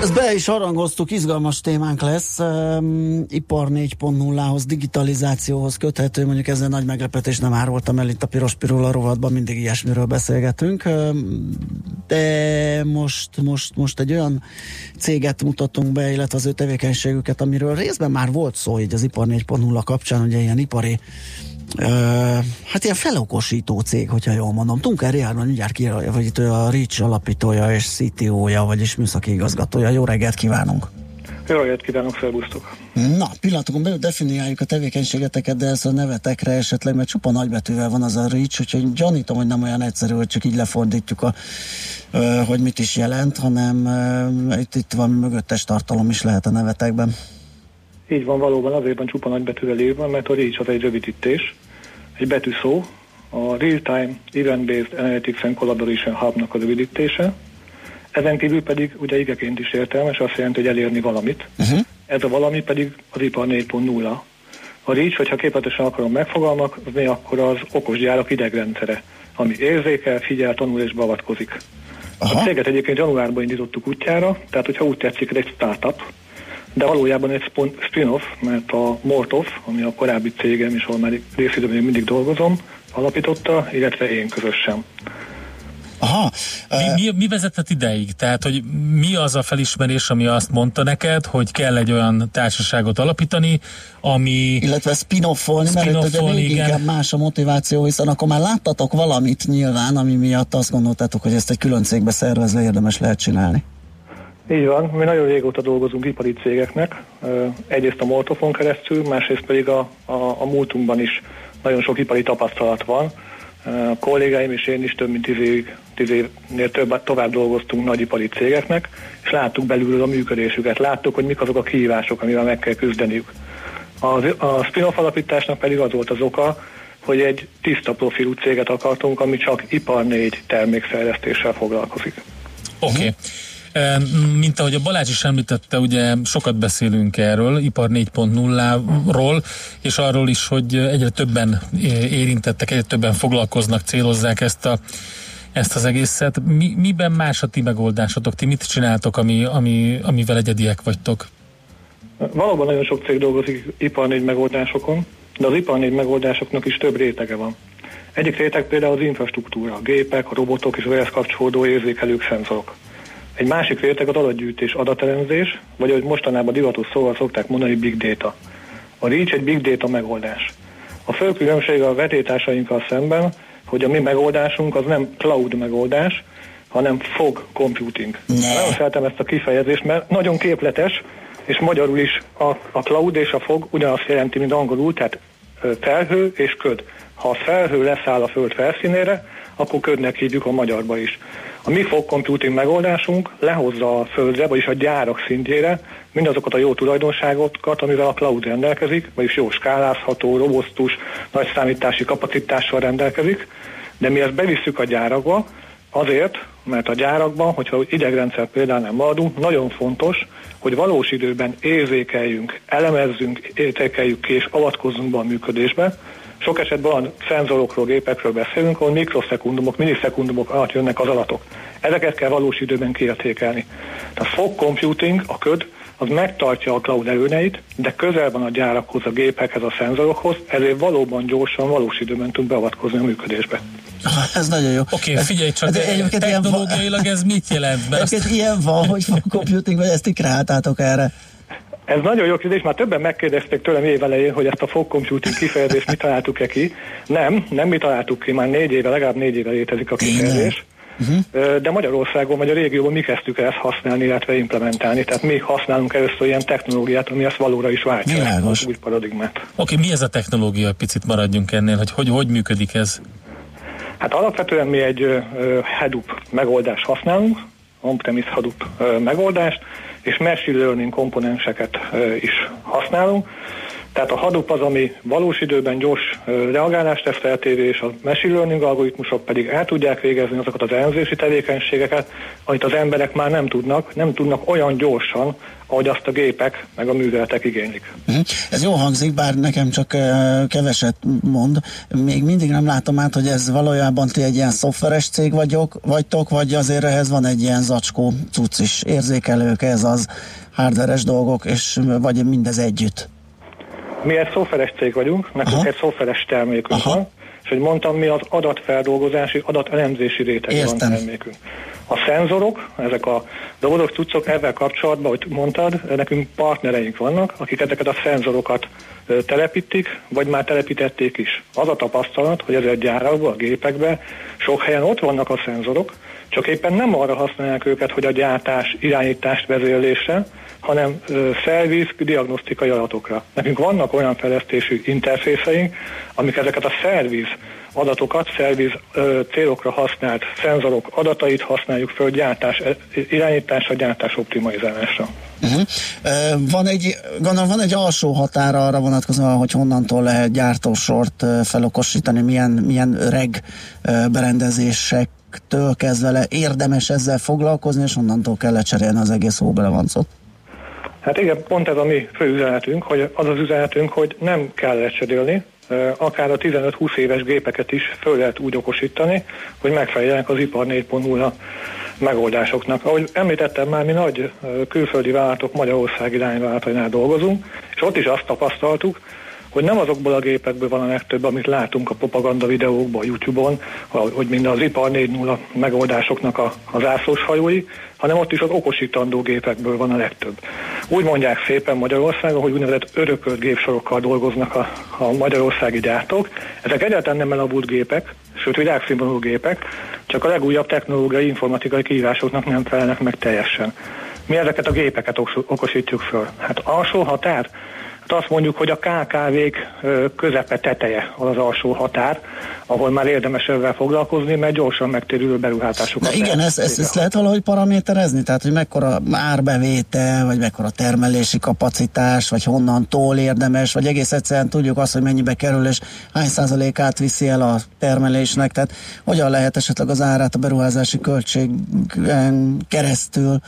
Speaker 1: Ezt be is harangoztuk, izgalmas témánk lesz. Um, ipar 4.0-hoz, digitalizációhoz köthető, mondjuk ezzel nagy meglepetés nem árultam el itt a Piros Pirula rovatban, mindig ilyesmiről beszélgetünk. Um, de most, most, most egy olyan céget mutatunk be, illetve az ő tevékenységüket, amiről részben már volt szó így az ipar 4.0 kapcsán, ugye ilyen ipari hát ilyen felokosító cég, hogyha jól mondom. Tunker Járman mindjárt ki, vagy itt a Rich alapítója és CTO-ja, vagyis műszaki igazgatója. Jó reggelt kívánunk!
Speaker 7: Jó reggelt kívánok, szervusztok!
Speaker 1: Na, pillanatokon belül definiáljuk a tevékenységeteket, de ezt a nevetekre esetleg, mert csupa nagybetűvel van az a Rich, úgyhogy gyanítom, hogy nem olyan egyszerű, hogy csak így lefordítjuk, a, hogy mit is jelent, hanem itt, itt van mögöttes tartalom is lehet a nevetekben.
Speaker 7: Így van, valóban azért van csupa nagybetűvel írva, mert a REACH az egy rövidítés, egy betűszó, a Real-Time Event-Based Analytics and Collaboration Hub-nak a rövidítése. Ezen kívül pedig ugye igeként is értelmes, azt jelenti, hogy elérni valamit. Uh-huh. Ez a valami pedig az ipar 4.0. A REACH, hogyha képletesen akarom megfogalmazni, akkor az okos gyárak idegrendszere, ami érzékel, figyel, tanul és beavatkozik. Aha. A céget egyébként januárban indítottuk útjára, tehát hogyha úgy tetszik, ez egy startup, de valójában egy spin-off, mert a Mortov, ami a korábbi cégem, és ahol már részidőben mindig dolgozom, alapította, illetve én közösen.
Speaker 2: Aha. Mi, mi, mi vezetett ideig? Tehát, hogy mi az a felismerés, ami azt mondta neked, hogy kell egy olyan társaságot alapítani, ami...
Speaker 1: Illetve spin-offolni, spin mert ugye még igen. inkább más a motiváció, hiszen akkor már láttatok valamit nyilván, ami miatt azt gondoltátok, hogy ezt egy külön cégbe szervezve érdemes lehet csinálni.
Speaker 7: Így van, mi nagyon régóta dolgozunk ipari cégeknek, egyrészt a Moltofon keresztül, másrészt pedig a, a, a múltunkban is nagyon sok ipari tapasztalat van. A kollégáim és én is több mint tíz, évig, tíz évnél több, tovább dolgoztunk nagy ipari cégeknek, és láttuk belülről a működésüket, láttuk, hogy mik azok a kihívások, amivel meg kell küzdeniük. A, a spin-off alapításnak pedig az volt az oka, hogy egy tiszta profilú céget akartunk, ami csak ipar 4 termékfejlesztéssel foglalkozik.
Speaker 2: Oké. Okay. Mint ahogy a Balázs is említette, ugye sokat beszélünk erről, ipar 4.0-ról, és arról is, hogy egyre többen érintettek, egyre többen foglalkoznak, célozzák ezt a ezt az egészet. Mi, miben más a ti megoldásotok? Ti mit csináltok, ami, ami, amivel egyediek vagytok?
Speaker 7: Valóban nagyon sok cég dolgozik ipar 4 megoldásokon, de az ipar 4 megoldásoknak is több rétege van. Egyik réteg például az infrastruktúra, a gépek, a robotok és az ehhez kapcsolódó érzékelők, szenzorok. Egy másik réteg az adatgyűjtés, adatelemzés, vagy ahogy mostanában divatos szóval szokták mondani, big data. A REACH egy big data megoldás. A fő különbség a vetétársainkkal szemben, hogy a mi megoldásunk az nem cloud megoldás, hanem fog computing. Szeretem ezt a kifejezést, mert nagyon képletes, és magyarul is a, a cloud és a fog ugyanazt jelenti, mint angolul, tehát felhő és köd. Ha a felhő leszáll a föld felszínére, akkor ködnek hívjuk a magyarba is. A mi fog computing megoldásunk lehozza a földre, vagyis a gyárak szintjére mindazokat a jó tulajdonságokat, amivel a cloud rendelkezik, vagyis jó skálázható, robosztus, nagy számítási kapacitással rendelkezik, de mi ezt bevisszük a gyárakba, azért, mert a gyárakban, hogyha idegrendszer például nem maradunk, nagyon fontos, hogy valós időben érzékeljünk, elemezzünk, értékeljük ki és avatkozzunk be a működésbe. Sok esetben olyan szenzorokról, gépekről beszélünk, ahol mikroszekundumok, millisekundumok alatt jönnek az adatok. Ezeket kell valós időben kiértékelni. Tehát a fog computing, a köd, az megtartja a cloud erőneit, de közel van a gyárakhoz, a gépekhez, a szenzorokhoz, ezért valóban gyorsan, valós időben tud beavatkozni a működésbe.
Speaker 1: Ez nagyon jó.
Speaker 2: Oké, okay, figyelj csak, de egyébként technológiailag ez mit jelent?
Speaker 1: Mert egyébként azt... ilyen van, hogy a computing, vagy ezt ti kreáltátok erre.
Speaker 7: Ez nagyon jó kérdés, már többen megkérdezték tőlem évelején, hogy ezt a fog computing kifejezést mi találtuk-e ki. Nem, nem mi találtuk ki, már négy éve, legalább négy éve létezik a kifejezés. Uh-huh. De Magyarországon vagy a régióban mi kezdtük ezt használni, illetve implementálni. Tehát mi használunk először ilyen technológiát, ami ezt valóra is váltja.
Speaker 1: Világos.
Speaker 7: Új paradigmát. Oké,
Speaker 2: okay, mi ez a technológia? Picit maradjunk ennél, hogy hogy, hogy működik ez?
Speaker 7: Hát alapvetően mi egy uh, Hadoop megoldást használunk, on-premise Hadoop megoldást, és machine learning komponenseket is használunk. Tehát a Hadoop az, ami valós időben gyors reagálást tesz lehetővé, és a machine learning algoritmusok pedig el tudják végezni azokat az elemzési tevékenységeket, amit az emberek már nem tudnak, nem tudnak olyan gyorsan, ahogy azt a gépek meg a műveletek igénylik.
Speaker 1: Uh-huh. Ez jó hangzik, bár nekem csak keveset mond. Még mindig nem látom át, hogy ez valójában ti egy ilyen szoftveres cég vagyok, vagytok, vagy azért ehhez van egy ilyen zacskó cucc is, érzékelők, ez az hardveres dolgok, és vagy mindez együtt.
Speaker 7: Mi egy szoftveres cég vagyunk, nekünk Aha. egy szoftveres termékünk Aha. van, és hogy mondtam, mi az adatfeldolgozási, adatelemzési réteg van termékünk. A szenzorok, ezek a dolgok, cuccok ezzel kapcsolatban, hogy mondtad, nekünk partnereink vannak, akik ezeket a szenzorokat telepítik, vagy már telepítették is. Az a tapasztalat, hogy ezért gyárakban, a gépekben sok helyen ott vannak a szenzorok, csak éppen nem arra használják őket, hogy a gyártás irányítást vezérlésre, hanem szerviz diagnosztikai adatokra. Nekünk vannak olyan fejlesztésű interfészeink, amik ezeket a szerviz adatokat, szerviz célokra használt szenzorok adatait használjuk föl gyártás irányításra, gyártás optimalizálásra.
Speaker 1: Uh-huh. Van egy, gondolom, van egy alsó határa arra vonatkozóan, hogy honnantól lehet gyártósort felokosítani, milyen, milyen reg berendezésektől kezdve le érdemes ezzel foglalkozni, és onnantól kell lecserélni az egész óbelevancot.
Speaker 7: Hát igen, pont ez a mi fő üzenetünk, hogy az az üzenetünk, hogy nem kell lecserélni, akár a 15-20 éves gépeket is föl lehet úgy okosítani, hogy megfeleljenek az ipar 4.0 megoldásoknak. Ahogy említettem már, mi nagy külföldi vállalatok Magyarország irányvállalatainál dolgozunk, és ott is azt tapasztaltuk, hogy nem azokból a gépekből van a legtöbb, amit látunk a propaganda videókban, a YouTube-on, hogy mind az ipar 4.0 megoldásoknak a, az ászlós hajói, hanem ott is az okosítandó gépekből van a legtöbb. Úgy mondják szépen Magyarországon, hogy úgynevezett örökölt gépsorokkal dolgoznak a, a magyarországi gyártók. Ezek egyáltalán nem elavult gépek, sőt világszínvonalú gépek, csak a legújabb technológiai informatikai kihívásoknak nem felelnek meg teljesen. Mi ezeket a gépeket okosítjuk föl? Hát alsó határ azt mondjuk, hogy a KKV-k közepe teteje az, az alsó határ, ahol már érdemes ezzel foglalkozni, mert gyorsan megtérülő beruházásokat.
Speaker 1: Na igen, ezt, ezt, ezt lehet valahogy paraméterezni? Tehát, hogy mekkora árbevétel, vagy mekkora termelési kapacitás, vagy honnantól érdemes, vagy egész egyszerűen tudjuk azt, hogy mennyibe kerül, és hány százalékát viszi el a termelésnek, tehát hogyan lehet esetleg az árát a beruházási költség keresztül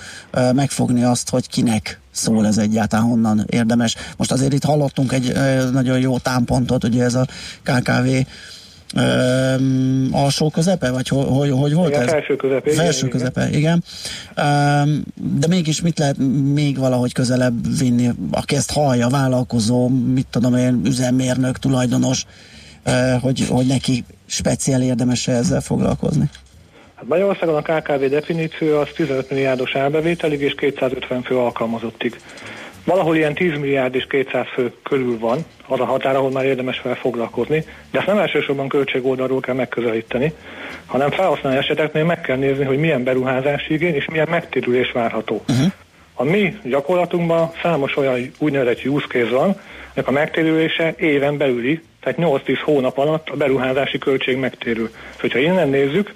Speaker 1: megfogni azt, hogy kinek szól ez egyáltalán, honnan érdemes. Most azért itt hallottunk egy nagyon jó támpontot, ugye ez a KKV Um, alsó közepe, vagy hogy, hogy, hogy volt
Speaker 7: igen,
Speaker 1: ez?
Speaker 7: Felső közepe.
Speaker 1: Felső igen, közepe, igen. Um, de mégis mit lehet még valahogy közelebb vinni, aki ezt hallja, vállalkozó, mit tudom én, üzemmérnök, tulajdonos, hogy, hogy neki speciál érdemes ezzel foglalkozni?
Speaker 7: Hát Magyarországon a KKV definíció az 15 milliárdos árbevételig és 250 fő alkalmazottig. Valahol ilyen 10 milliárd és 200 fő körül van az a határ, ahol már érdemes fel foglalkozni, de ezt nem elsősorban költségoldalról kell megközelíteni, hanem felhasználó eseteknél meg kell nézni, hogy milyen beruházási igény és milyen megtérülés várható. Uh-huh. A mi gyakorlatunkban számos olyan úgynevezett use case van, a megtérülése éven belüli, tehát 8-10 hónap alatt a beruházási költség megtérül. És hogyha innen nézzük,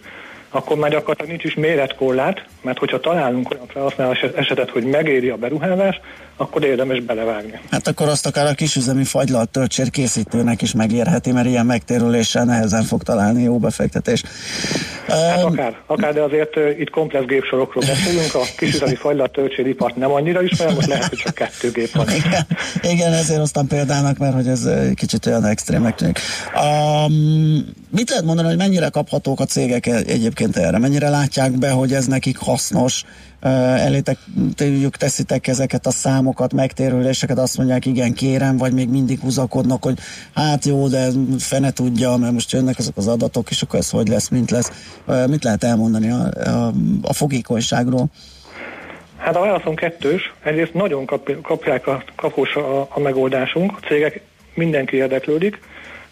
Speaker 7: akkor már gyakorlatilag nincs is méretkorlát, mert hogyha találunk olyan felhasználás esetet, hogy megéri a beruházás, akkor érdemes belevágni.
Speaker 1: Hát akkor azt akár a kisüzemi fagylalt töltsér készítőnek is megérheti, mert ilyen megtérüléssel nehezen fog találni jó befektetést.
Speaker 7: Hát um, akár, akár, de azért uh, itt komplex gépsorokról beszélünk, a kisüzemi fagylalt töltségipart nem annyira ismerem, most lehet, hogy csak kettő gép van.
Speaker 1: Igen, igen ezért hoztam példának, mert hogy ez kicsit olyan extrém tűnik. Um, mit lehet mondani, hogy mennyire kaphatók a cégek e- egyébként erre? Mennyire látják be, hogy ez nekik hasznos? elétek teszitek ezeket a számokat, megtérüléseket, azt mondják, igen, kérem, vagy még mindig húzakodnak, hogy hát jó, de fene tudja, mert most jönnek azok az adatok, és akkor ez hogy lesz, mint lesz. Mit lehet elmondani a, a, a fogékonyságról?
Speaker 7: Hát a válaszom kettős. Egyrészt nagyon kap, kapják a kapós a, a megoldásunk, a cégek mindenki érdeklődik,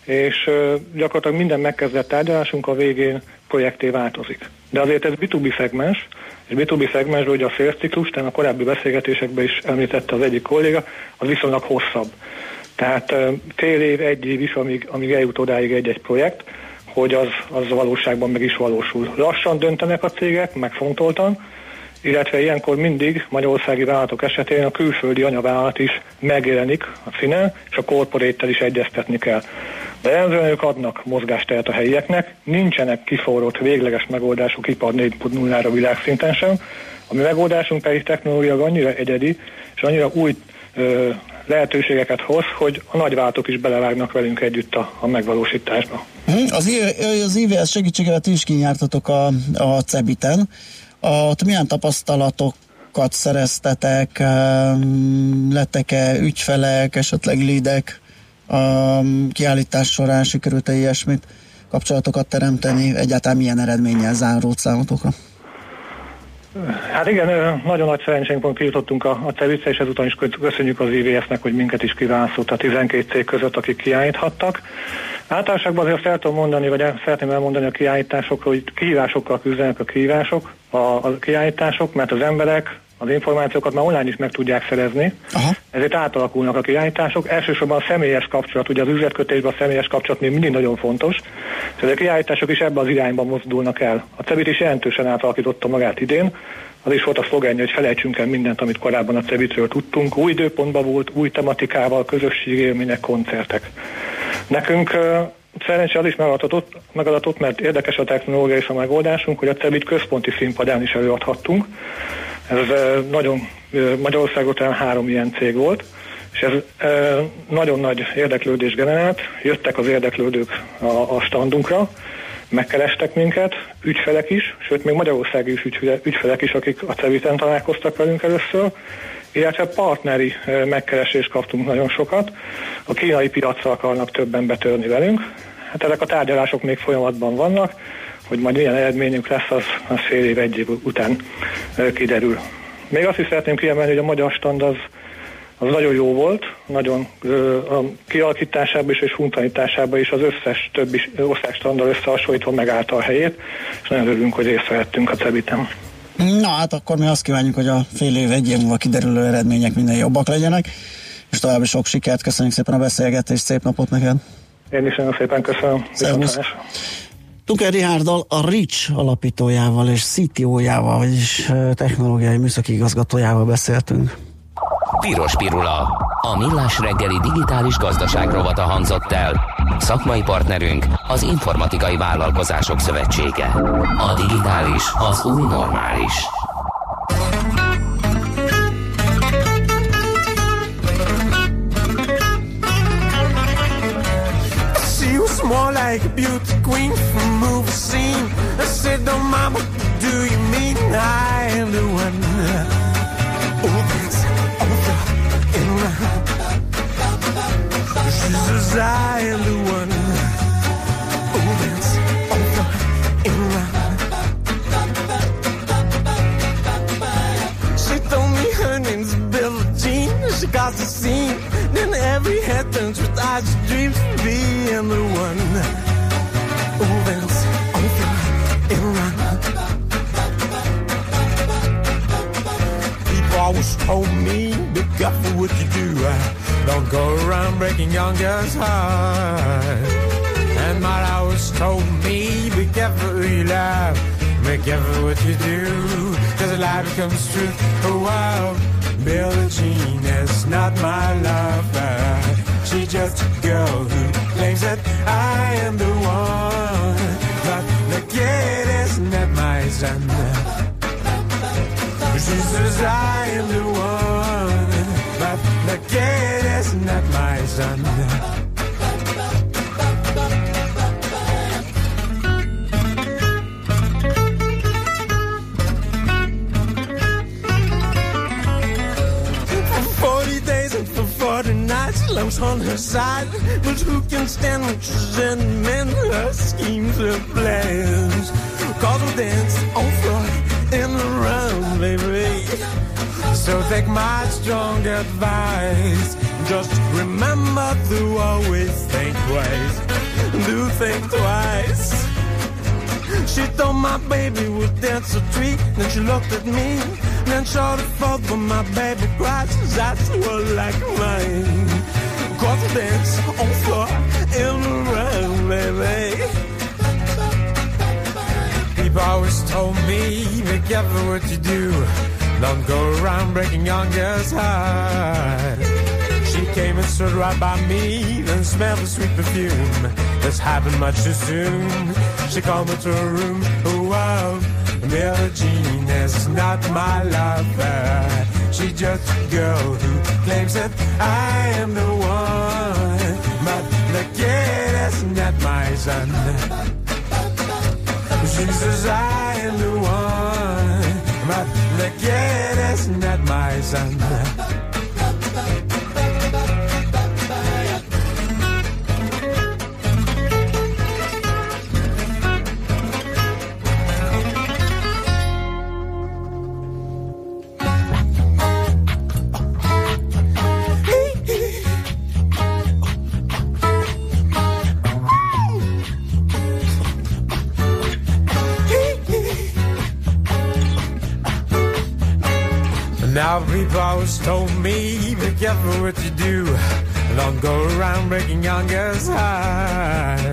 Speaker 7: és gyakorlatilag minden megkezdett tárgyalásunk a végén projekté változik. De azért ez B2B szegmens, és B2B szegmensről ugye a szélciklus, tehát a korábbi beszélgetésekben is említette az egyik kolléga, az viszonylag hosszabb. Tehát fél év, egy év is, amíg, amíg eljut odáig egy-egy projekt, hogy az, az valóságban meg is valósul. Lassan döntenek a cégek, megfontoltan, illetve ilyenkor mindig magyarországi vállalatok esetén a külföldi anyavállalat is megjelenik a színen, és a korporéttel is egyeztetni kell. De jellemzően ők adnak mozgásteret a helyieknek, nincsenek kiforrott végleges megoldások ipar 4.0-ra világszinten sem. A mi megoldásunk pedig technológia annyira egyedi, és annyira új ö, lehetőségeket hoz, hogy a nagyváltók is belevágnak velünk együtt a, a megvalósításba.
Speaker 1: Hm, az, az IVS segítségével ti is kinyártatok a, a Cebiten. Ott milyen tapasztalatokat szereztetek? Lettek-e ügyfelek, esetleg lidek a kiállítás során? Sikerült-e ilyesmit kapcsolatokat teremteni? Egyáltalán milyen eredménnyel záródsz számotokra?
Speaker 7: Hát igen, nagyon nagy szerencsénkben kijutottunk a, a cevice, és ezután is köszönjük az IVS-nek, hogy minket is kiválasztott a 12 cég között, akik kiállíthattak. Általánosságban azért fel tudom mondani, vagy szeretném elmondani a kiállításokról, hogy kihívásokkal küzdenek a kihívások, a, a kiállítások, mert az emberek az információkat már online is meg tudják szerezni, Aha. ezért átalakulnak a kiállítások. Elsősorban a személyes kapcsolat, ugye az üzletkötésben a személyes kapcsolat még mindig nagyon fontos, és a kiállítások is ebbe az irányba mozdulnak el. A CEBIT is jelentősen átalakította magát idén, az is volt a szlogenje, hogy felejtsünk el mindent, amit korábban a Cebitről tudtunk. Új időpontban volt, új tematikával, közösségélmények, koncertek. Nekünk szerencsé az is megadatott, megadatott, mert érdekes a technológia és a megoldásunk, hogy a Cebit központi színpadán is előadhattunk. Ez nagyon, Magyarországon talán három ilyen cég volt, és ez nagyon nagy érdeklődés generált, jöttek az érdeklődők a, a standunkra, megkerestek minket, ügyfelek is, sőt még magyarországi is ügyfelek is, akik a Ceviten találkoztak velünk először, illetve partneri megkeresést kaptunk nagyon sokat. A kínai piacra akarnak többen betörni velünk. Hát ezek a tárgyalások még folyamatban vannak, hogy majd milyen eredményünk lesz, az, az fél év, egy év után kiderül. Még azt is szeretném kiemelni, hogy a magyar stand az az nagyon jó volt, nagyon a kialakításában is és funkcionalitásában is az összes többi országstandard összehasonlítva megállta a helyét, és nagyon örülünk, hogy részt vehettünk a Cebitem.
Speaker 1: Na hát akkor mi azt kívánjuk, hogy a fél év, egy év múlva kiderülő eredmények minden jobbak legyenek, és további sok sikert, köszönjük szépen a beszélgetést, szép napot neked!
Speaker 7: Én is nagyon szépen köszönöm.
Speaker 1: Szervusz! Tunker Rihárdal, a RICS alapítójával és CTO-jával, vagyis technológiai műszaki igazgatójával beszéltünk.
Speaker 5: Piros Pirula. A millás reggeli digitális gazdaság rovata hangzott el. Szakmai partnerünk az Informatikai Vállalkozások Szövetsége. A digitális az új normális. Like a beauty queen from a movie scene. I said, oh mama, do you mean I am the one? Oh, that's over and around. She says, I am the one
Speaker 8: you do, cause a lie becomes truth. Oh wow, advice. Just remember to always think twice. Do think twice. She thought my baby would dance a treat. Then she looked at me. Then showed it forth but my baby cries. His eyes like mine. Cause we dance on floor in the round, baby. People always told me, be careful what you do. Don't go around breaking young girls' hearts. She came and stood right by me, then smelled the sweet perfume. This happened much too soon. She called me to her room. Oh wow, Billie Jean is not my lover. She's just a girl who claims that I am the one. But the kid is not my son. She says I am the one, but the kid is not my son. Now people always told me, be careful what you do. Don't go around breaking young girls' hearts.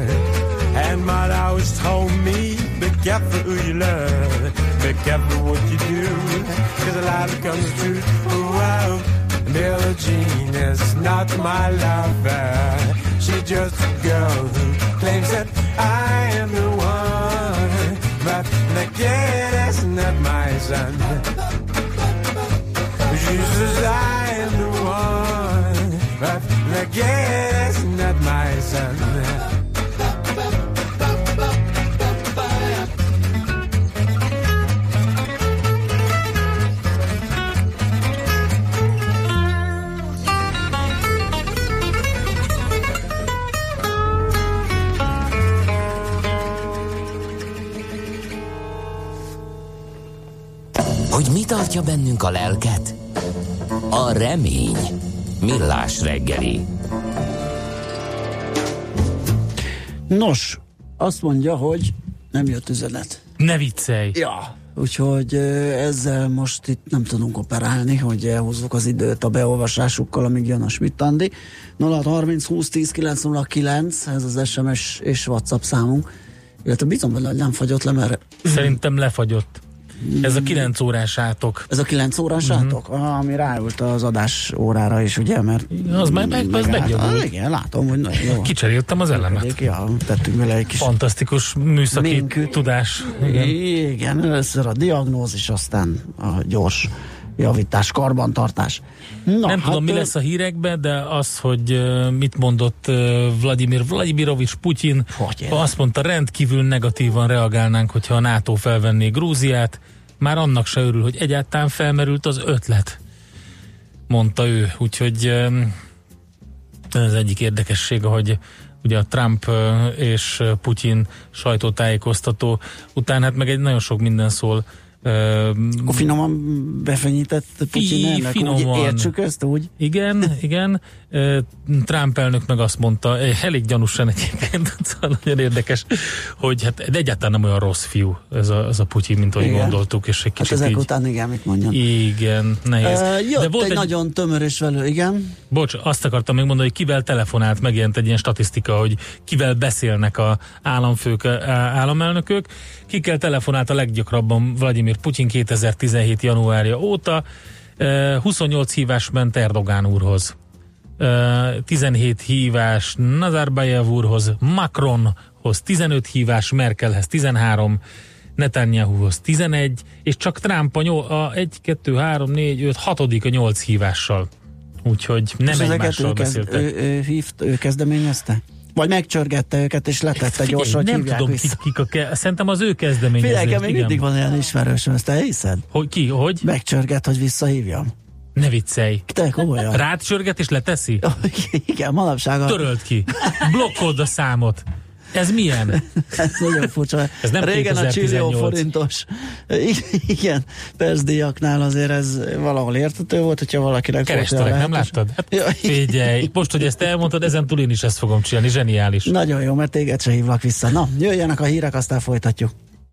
Speaker 8: And mother always told me, be careful who you love. Be careful what you do. Cause a lie becomes. Oh, wow. Billie Jean is not my lover. She's just a girl who claims that I am the one. But kid is not my son. Is not my son.
Speaker 5: Hogy mi tartja bennünk a lelket? A remény. Millás reggeli.
Speaker 1: Nos, azt mondja, hogy nem jött üzenet.
Speaker 2: Ne viccelj!
Speaker 1: Ja. Úgyhogy ezzel most itt nem tudunk operálni, hogy elhúzzuk az időt a beolvasásukkal, amíg jön a Schmidt-Andi. 0630 20 10 909, ez az SMS és WhatsApp számunk. Illetve bízom benne, hogy nem fagyott le, mert
Speaker 2: Szerintem lefagyott. Ez a 9 órás átok.
Speaker 1: ez a 9 órás uh-huh. átok, ah, ami ráült az adás órára is, ugye, mert
Speaker 2: Az meg- meg- az megjavult.
Speaker 1: Ah, igen, látom, hogy nagyon jó.
Speaker 2: Kicseréltem az elemet.
Speaker 1: Ja, tettünk bele egy kis
Speaker 2: Fantasztikus műszaki
Speaker 1: Minküt.
Speaker 2: tudás. Igen.
Speaker 1: Igen. Igen, először a diagnózis, aztán a gyors javítás, karbantartás. Na,
Speaker 2: Nem tudom, mi lesz a hírekben, de az, hogy mit mondott Vladimir Vladimirovics Putyin,
Speaker 1: Hogy
Speaker 2: azt mondta, rendkívül negatívan reagálnánk, hogyha a NATO felvenné Grúziát, már annak se örül, hogy egyáltalán felmerült az ötlet, mondta ő. Úgyhogy ez egyik érdekessége, hogy ugye a Trump és Putyin sajtótájékoztató után hát meg egy nagyon sok minden szól
Speaker 1: Akkor finoman befenyített Putyin elnök,
Speaker 2: finoman.
Speaker 1: úgy értsük ezt úgy?
Speaker 2: Igen, igen. Ö, Trump elnök meg azt mondta, elég gyanúsan egyébként, szóval nagyon érdekes, hogy hát egyáltalán nem olyan rossz fiú ez a, ez a Putyin, mint ahogy
Speaker 1: Igen.
Speaker 2: gondoltuk, és egy
Speaker 1: Hát
Speaker 2: kicsit
Speaker 1: ezek
Speaker 2: így,
Speaker 1: után igen, mit mondjon.
Speaker 2: igen, nehéz.
Speaker 1: Jött
Speaker 2: de volt
Speaker 1: egy,
Speaker 2: egy,
Speaker 1: nagyon tömör és velő, igen.
Speaker 2: bocs, azt akartam még mondani, hogy kivel telefonált, megjelent egy ilyen statisztika, hogy kivel beszélnek a államfők, államelnökök. Kikkel telefonált a leggyakrabban Vladimir Putyin 2017. januárja óta. Ö, 28 hívás ment Erdogán úrhoz. Ö, 17 hívás Nazarbayev úrhoz, Macronhoz 15 hívás, Merkelhez 13, Netanyahuhoz 11, és csak Trump a, nyol, a 1, 2, 3, 4, 5, 6 a 8 hívással. Úgyhogy nem
Speaker 1: és
Speaker 2: egymással
Speaker 1: ő, kezd,
Speaker 2: beszéltek.
Speaker 1: ő, ő, hívt, ő kezdeményezte? Vagy megcsörgette őket, és letette gyorsan,
Speaker 2: nem tudom,
Speaker 1: vissza.
Speaker 2: kik, kik a ke- Szerintem az ő
Speaker 1: Figyelj,
Speaker 2: kezdeményezés.
Speaker 1: nekem még
Speaker 2: igen.
Speaker 1: mindig van olyan ismerősöm, ezt te hiszed?
Speaker 2: Hogy, ki, hogy?
Speaker 1: Megcsörget, hogy visszahívjam.
Speaker 2: Ne viccelj.
Speaker 1: Te komolyan.
Speaker 2: Rád csörget és leteszi?
Speaker 1: Igen, manapság a...
Speaker 2: Töröld ki. Blokkold a számot. Ez milyen?
Speaker 1: Ez nagyon furcsa.
Speaker 2: Ez nem
Speaker 1: Régen a
Speaker 2: 2018.
Speaker 1: csillió forintos, igen, percdíjaknál azért ez valahol értető volt, hogyha valakinek
Speaker 2: Kerestelek, nem láttad? Hát
Speaker 1: Ja,
Speaker 2: figyelj, most, hogy ezt elmondtad, ezen túl én is ezt fogom csinálni. Zseniális.
Speaker 1: Nagyon jó, mert téged se hívlak vissza. Na, jöjjenek a hírek, aztán folytatjuk.